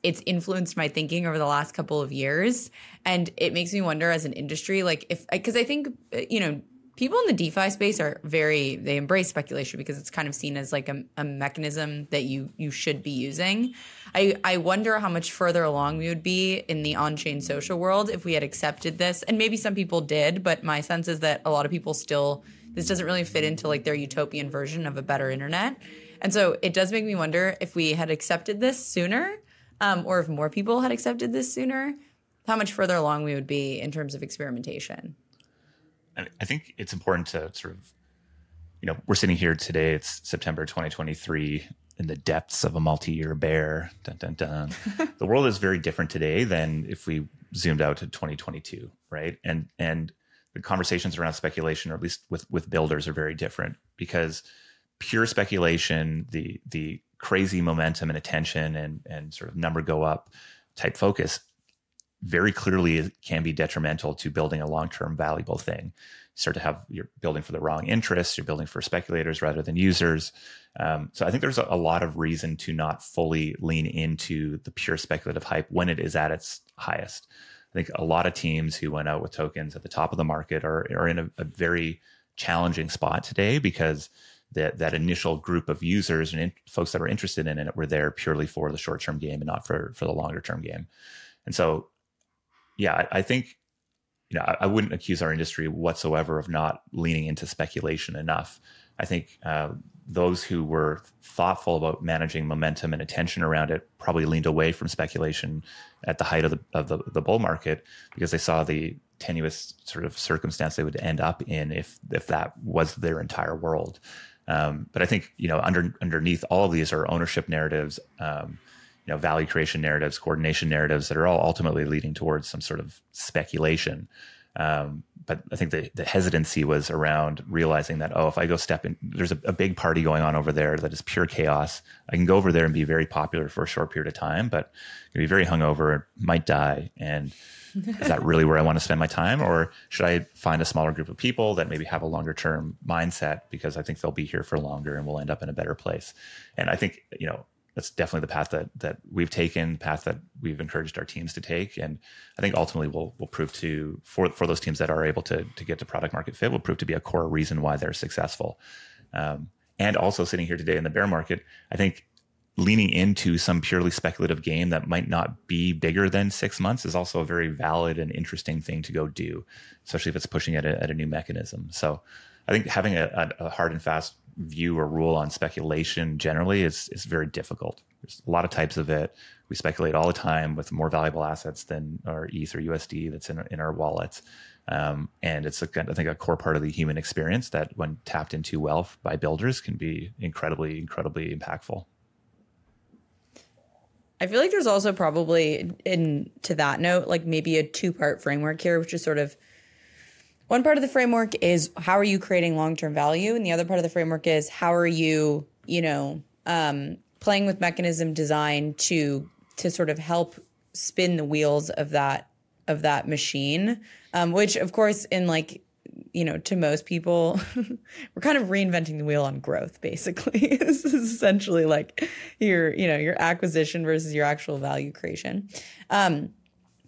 it's influenced my thinking over the last couple of years. And it makes me wonder as an industry like if because i think uh, you know people in the defi space are very they embrace speculation because it's kind of seen as like a, a mechanism that you you should be using. I i wonder how much further along we would be in the on-chain social world if we had accepted this. And maybe some people did but my sense is that a lot of people still this doesn't really fit into like their utopian version of a better internet. And so it does make me wonder if we had accepted this sooner um, or if more people had accepted this sooner, how much further along we would be in terms of experimentation. I think it's important to sort of, you know, we're sitting here today. It's September 2023 in the depths of a multi-year bear. Dun, dun, dun. the world is very different today than if we zoomed out to 2022, right? And and the conversations around speculation, or at least with with builders, are very different because pure speculation, the the crazy momentum and attention and and sort of number go up type focus very clearly can be detrimental to building a long-term valuable thing. You start to have you're building for the wrong interests you're building for speculators rather than users. Um, so i think there's a, a, lot of reason to not fully lean into the pure speculative hype when it is at its highest. I think a lot of teams who went out with tokens at the top of the market are, are in a, a very challenging spot today because that that initial group of users and in, folks that were interested in it were there purely for the short term game and not for for the longer term game. And so, yeah, I, I think you know I, I, wouldn't accuse our industry whatsoever of not leaning into speculation enough. I think uh, those who were thoughtful about managing momentum and attention around it probably leaned away from speculation at the height of the of the, the bull market because they saw the tenuous sort of circumstance they would end up in if if that was their entire world. Um, but I think you know under underneath all of these are ownership narratives, um, you know, value creation narratives, coordination narratives that are all ultimately leading towards some sort of speculation. Um, but I think the, the hesitancy was around realizing that, oh, if I go step in, there's a, a, big party going on over there that is pure chaos. I can go over there and be very popular for a short period of time, but be very hungover, might die. And is that really where I want to spend my time? Or should I find a smaller group of people that maybe have a longer term mindset because I think they'll be here for longer and we'll end up in a better place? And I think, you know, that's definitely the path that that we've taken, path that we've encouraged our teams to take, and I think ultimately will will prove to for for those teams that are able to to get to product market fit will prove to be a core reason why they're successful. Um, and also sitting here today in the bear market, I think leaning into some purely speculative game that might not be bigger than six months is also a very valid and interesting thing to go do, especially if it's pushing at a, at a new mechanism. So I think having a, a, hard and fast view or rule on speculation generally is, is very difficult. There's a lot of types of it. We speculate all the time with more valuable assets than our ETH or USD that's in, in our wallets. Um, and it's, a, I think, a core part of the human experience that, when tapped into well by builders, can be incredibly, incredibly impactful. I feel like there's also probably in to that note, like maybe a two part framework here, which is sort of one part of the framework is how are you creating long term value, and the other part of the framework is how are you, you know, um, playing with mechanism design to to sort of help spin the wheels of that of that machine, um, which of course in like you know, to most people, we're kind of reinventing the wheel on growth, basically. this is essentially like your, you know, your acquisition versus your actual value creation. Um,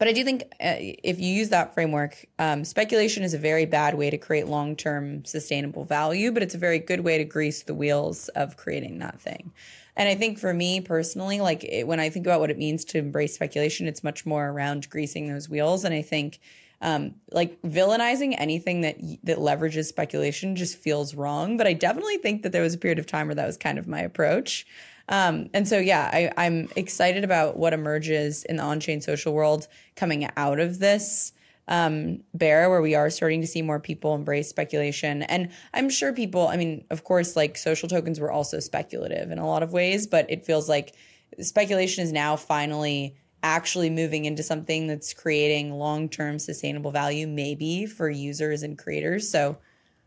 but I do think uh, if you use that framework, um, speculation is a very bad way to create long term sustainable value, but it's a very good way to grease the wheels of creating that thing. And I think for me personally, like it, when I think about what it means to embrace speculation, it's much more around greasing those wheels. And I think um, like villainizing anything that that leverages speculation just feels wrong. But I definitely think that there was a period of time where that was kind of my approach. Um, and so, yeah, I, I'm excited about what emerges in the on-chain social world coming out of this um, bear, where we are starting to see more people embrace speculation. And I'm sure people, I mean, of course, like social tokens were also speculative in a lot of ways, but it feels like speculation is now finally actually moving into something that's creating long-term sustainable value maybe for users and creators. So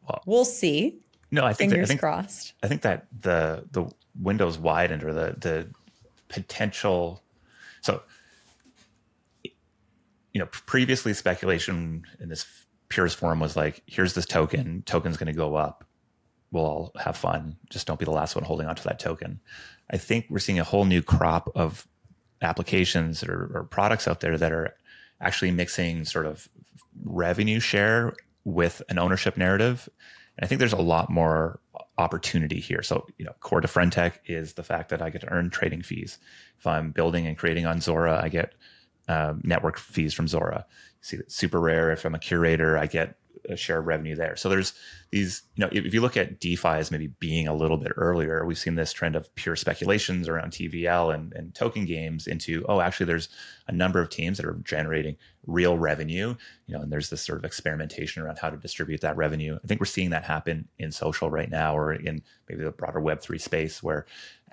well, we'll see. no i think fingers that, I think, crossed. I think that the the windows widened or the the potential so you know previously speculation in this purest form was like here's this token token's going to go up. We'll all have fun. Just don't be the last one holding onto that token. I think we're seeing a whole new crop of applications or, or products out there that are actually mixing sort of revenue share with an ownership narrative. And I think there's a lot more opportunity here. So, you know, core to Friend.tech is the fact that I get to earn trading fees. If I'm building and creating on Zora, I get um, network fees from Zora. You see, SuperRare. If I'm a curator, I get a share of revenue there. So there's these, you know, if you look at DeFi as maybe being a little bit earlier, we've seen this trend of pure speculations around TVL and, and token games into, oh, actually, there's a number of teams that are generating real revenue, you know, and there's this sort of experimentation around how to distribute that revenue. I think we're seeing that happen in social right now or in maybe the broader Web3 space where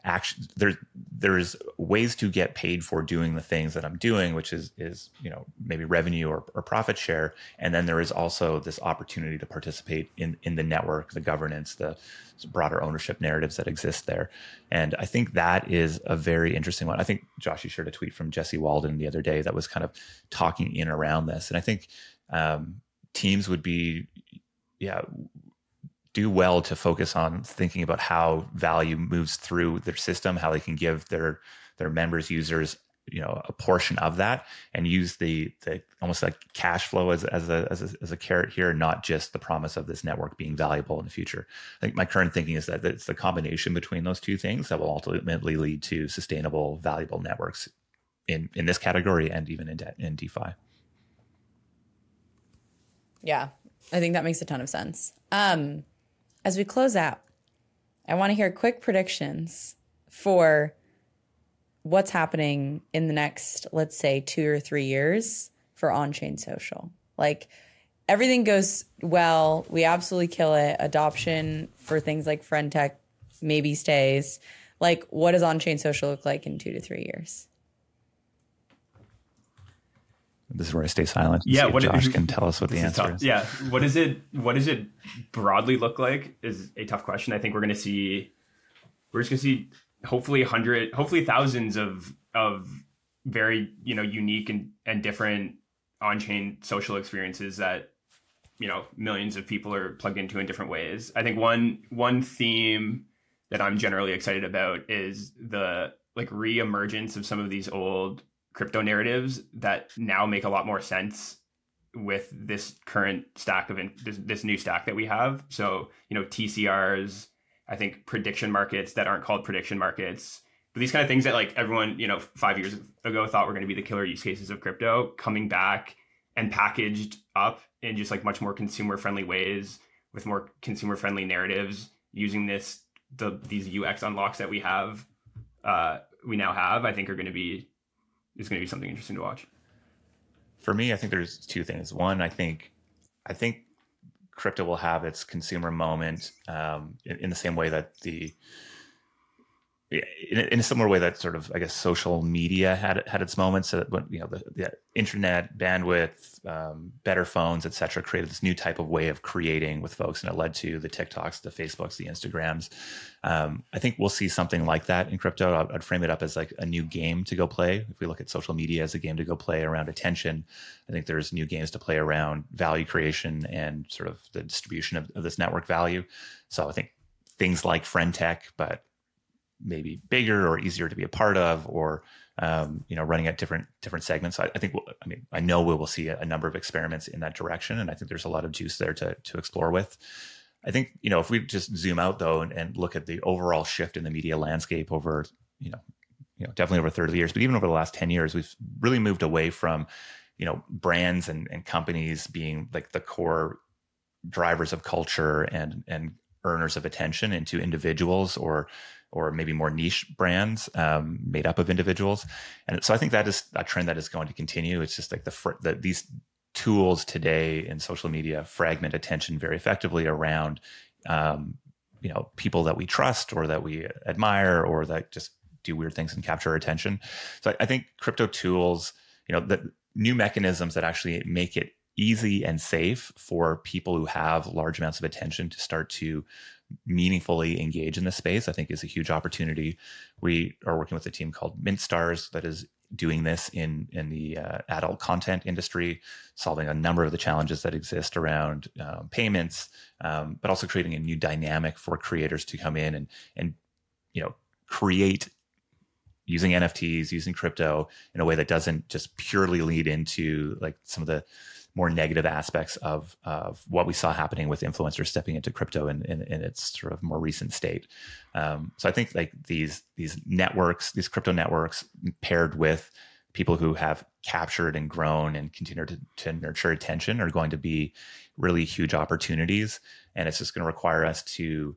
action there there's ways to get paid for doing the things that I'm doing, which is is you know maybe revenue or, or profit share, and then there is also this opportunity to participate in in the network, the governance, the broader ownership narratives that exist there, and I think that is a very interesting one. I think Josh, you shared a tweet from Jesse Walden the other day that was kind of talking in around this, and I think um, teams would be yeah do well to focus on thinking about how value moves through their system, how they can give their their members users you know a portion of that and use the the almost like cash flow as as a, as a as a carrot here not just the promise of this network being valuable in the future. I think my current thinking is that it's the combination between those two things that will ultimately lead to sustainable valuable networks in in this category and even in de- in defi. Yeah. I think that makes a ton of sense. Um as we close out, I want to hear quick predictions for what's happening in the next, let's say, two or three years for on chain social. Like everything goes well, we absolutely kill it. Adoption for things like Friend.tech maybe stays. Like, what does on chain social look like in two to three years? This is where I stay silent. Yeah, what Josh can tell us what the answer tough. is. Yeah, what does it what does it broadly look like is a tough question. I think we're going to see we're just going to see hopefully hundred, hopefully thousands of of very you know unique and and different on chain social experiences that you know millions of people are plugged into in different ways. I think one one theme that I'm generally excited about is the like re-emergence of some of these old crypto narratives that now make a lot more sense with this current stack of in, this, this new stack that we have. So, you know, TCRs, I think prediction markets that aren't called prediction markets, but these kind of things that like everyone, you know, five years ago thought were going to be the killer use cases of crypto coming back and packaged up in just like much more consumer friendly ways with more consumer friendly narratives using this, the, these UX unlocks that we have, uh, we now have, I think are going to be is going to be something interesting to watch. For me, I think there's two things. One, I think, I think crypto will have its consumer moment um, in, in, the same way that the in, a similar way that sort of I guess social media had had its moments. That when you know the, the internet bandwidth, um, better phones, etc., created this new type of way of creating with folks, and it led to the TikToks, the Facebooks, the Instagrams. Um, I think we'll see something like that in crypto. I'd, I'd frame it up as like a new game to go play. If we look at social media as a game to go play around attention, I think there's new games to play around value creation and sort of the distribution of, of this network value. So I think things like Friend.tech, but maybe bigger or easier to be a part of or um, you know running at different different segments. I, I think we'll, i mean i know we will see a, a, number of experiments in that direction and i think there's a lot of juice there to to explore with. I think you know if we just zoom out though and, and look at the overall shift in the media landscape over you know you know definitely over 30 years but even over the last 10 years we've really moved away from you know brands and, and companies being like the core drivers of culture and and earners of attention into individuals or or maybe more niche brands um, made up of individuals. And so I think that is a trend that is going to continue. It's just like the, the these tools today in social media fragment attention very effectively around um, you know people that we trust or that we admire or that just do weird things and capture attention. So I, I think crypto tools, you know, the new mechanisms that actually make it easy and safe for people who have large amounts of attention to start to meaningfully engage in this space, I think is a huge opportunity. We are working with a team called Mint Stars that is doing this in in the uh, adult content industry, solving a number of the challenges that exist around um, payments, um, but also creating a new dynamic for creators to come in and and you know create using NFTs, using crypto in a way that doesn't just purely lead into like some of the more negative aspects of of what we saw happening with influencers stepping into crypto in, in, in its sort of more recent state. Um, so I think like these these networks, these crypto networks, paired with people who have captured and grown and continue to, to nurture attention, are going to be really huge opportunities. And it's just going to require us to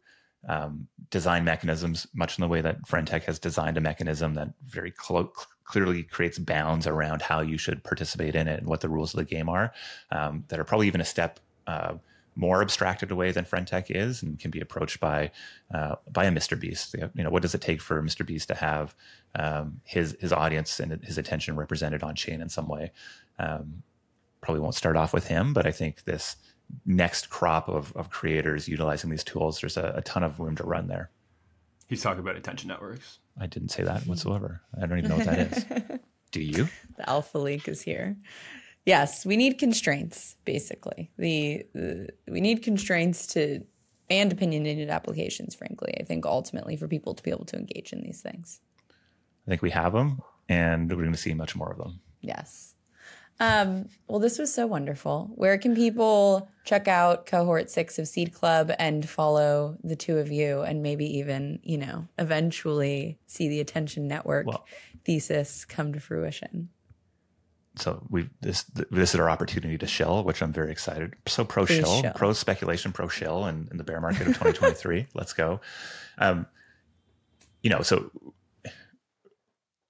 um, design mechanisms, much in the way that Friend.tech has designed a mechanism that very clo- clearly creates bounds around how you should participate in it and what the rules of the game are, um, that are probably even a step uh, more abstracted away than Friend.Tech is, and can be approached by uh, by a Mr. Beast. You know, what does it take for Mr. Beast to have um, his his audience and his attention represented on chain in some way? Um, probably won't start off with him, but I think this next crop of, of creators utilizing these tools, there's a, a ton of room to run there. He's talking about attention networks. I didn't say that whatsoever. I don't even know what that is. Do you? The alpha leak is here. Yes, we need constraints. Basically, the, the we need constraints to and opinionated applications. Frankly, I think ultimately for people to be able to engage in these things. I think we have them, and we're going to see much more of them. Yes. Um, well, this was so wonderful. Where can people check out cohort six of Seed Club and follow the two of you and maybe even, you know, eventually see the Attention Network well, thesis come to fruition? So we this this is our opportunity to shill, which I'm very excited. So pro shill, pro speculation, pro shill, and in, in the bear market of 2023. Let's go. Um, you know, so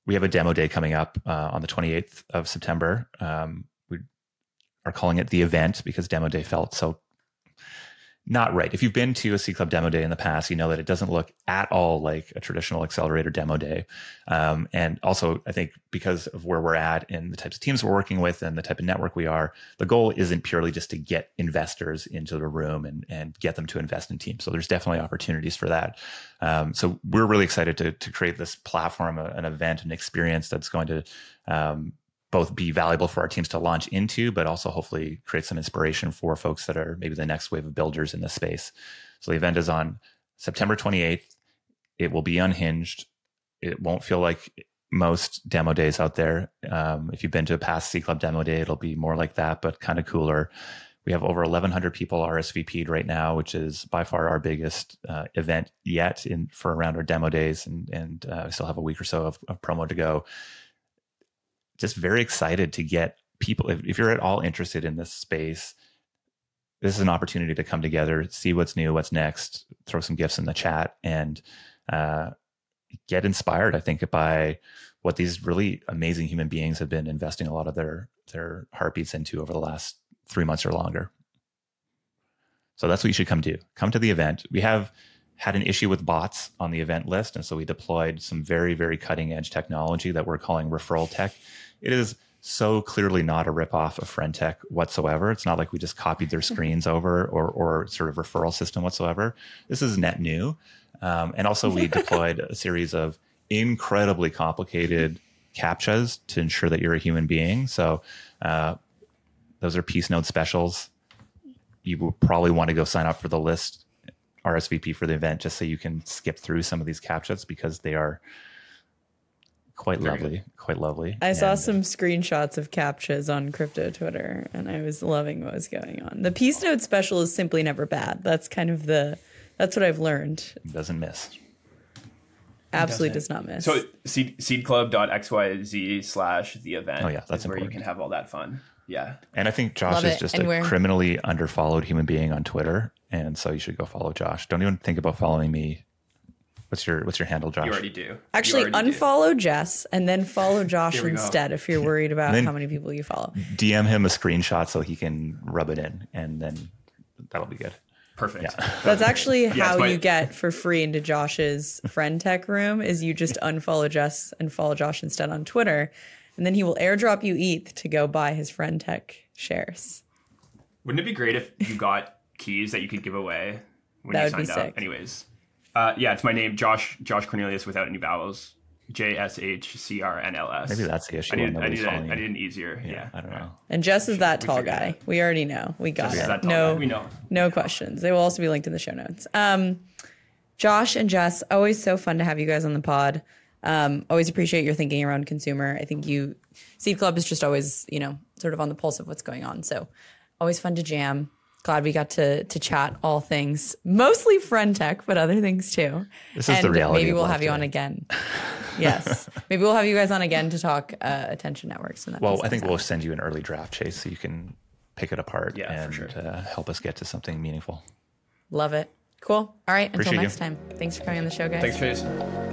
we have a demo day coming up uh, on the 28th of September. Um, we are calling it the event because demo day felt so not right. If you've been to a Seed Club demo day in the past, you know that it doesn't look at all like a traditional accelerator demo day. Um, and also, I think because of where we're at and the types of teams we're working with and the type of network we are, the goal isn't purely just to get investors into the room and, and get them to invest in teams. So there's definitely opportunities for that. Um, so we're really excited to, to create this platform, an event, an experience that's going to um, both be valuable for our teams to launch into, but also hopefully create some inspiration for folks that are maybe the next wave of builders in this space. So the event is on September 28th. It will be unhinged. It won't feel like most demo days out there. Um, if you've been to a past Seed Club demo day, it'll be more like that, but kind of cooler. We have over 1,100 people RSVP'd right now, which is by far our biggest uh, event yet in for around our demo days, and and uh, we still have a week or so of, of promo to go just very excited to get people. If, if you're at all interested in this space, this is an opportunity to come together, see what's new, what's next, throw some gifts in the chat, and uh, get inspired. I think by what these really amazing human beings have been investing a lot of their their heartbeats into over the last three months or longer. So that's what you should come do. Come to the event. We have had an issue with bots on the event list, and so we deployed some very very cutting edge technology that we're calling referral tech it is so clearly not a ripoff of Friend.Tech whatsoever. It's not like we just copied their screens over or, or sort of referral system whatsoever. This is net new. Um, and also, we deployed a series of incredibly complicated captchas to ensure that you're a human being. So, uh, those are Peace Note specials. You will probably want to go sign up for the list RSVP for the event just so you can skip through some of these captchas because they are quite Very lovely, good. quite lovely. I and, saw some screenshots of captchas on crypto Twitter, and I was loving what was going on. The Peace Note special is simply never bad. That's kind of the that's what I've learned. Doesn't miss. Absolutely does not miss. So seed, seedclub.xyz slash the event. Oh yeah, that's where you can have all that fun. Yeah. And I think Josh Love is it. just and a where? criminally underfollowed human being on Twitter. And so you should go follow Josh. Don't even think about following me What's your What's your handle, Josh? You already do. Actually, already unfollow do. Jess and then follow Josh instead go. if you're worried about how many people you follow. DM him a screenshot so he can rub it in, and then that'll be good. Perfect. Yeah. That's actually yeah, how my- you get for free into Josh's Friend.tech room. Is you just unfollow Jess and follow Josh instead on Twitter, and then he will airdrop you ETH to go buy his Friend.tech shares. Wouldn't it be great if you got keys that you could give away when that you signed up? Anyways. Uh, yeah, it's my name, Josh Josh Cornelius, without any vowels. J S H C R N L S. Maybe that's the issue. I need, I need, a, I need an easier. Yeah, yeah, I don't know. And Jess is that tall guy. We already know. We got Jess it. No, we know. No questions. They will also be linked in the show notes. Um, Josh and Jess, always so fun to have you guys on the pod. Um, always appreciate your thinking around consumer. I think you Seed Club is just always, you know, sort of on the pulse of what's going on. So always fun to jam glad we got to to chat all things, mostly Friend.tech, but other things too. This is and the reality. Maybe we'll have you on again. yes, maybe we'll have you guys on again to talk uh, attention networks. And well, I think we'll send you an early draft chase so you can pick it apart yeah, and sure. uh, help us get to something meaningful. Love it. Cool. All right. Appreciate until next you. time. Thanks for coming on the show, guys. Thanks, Chase.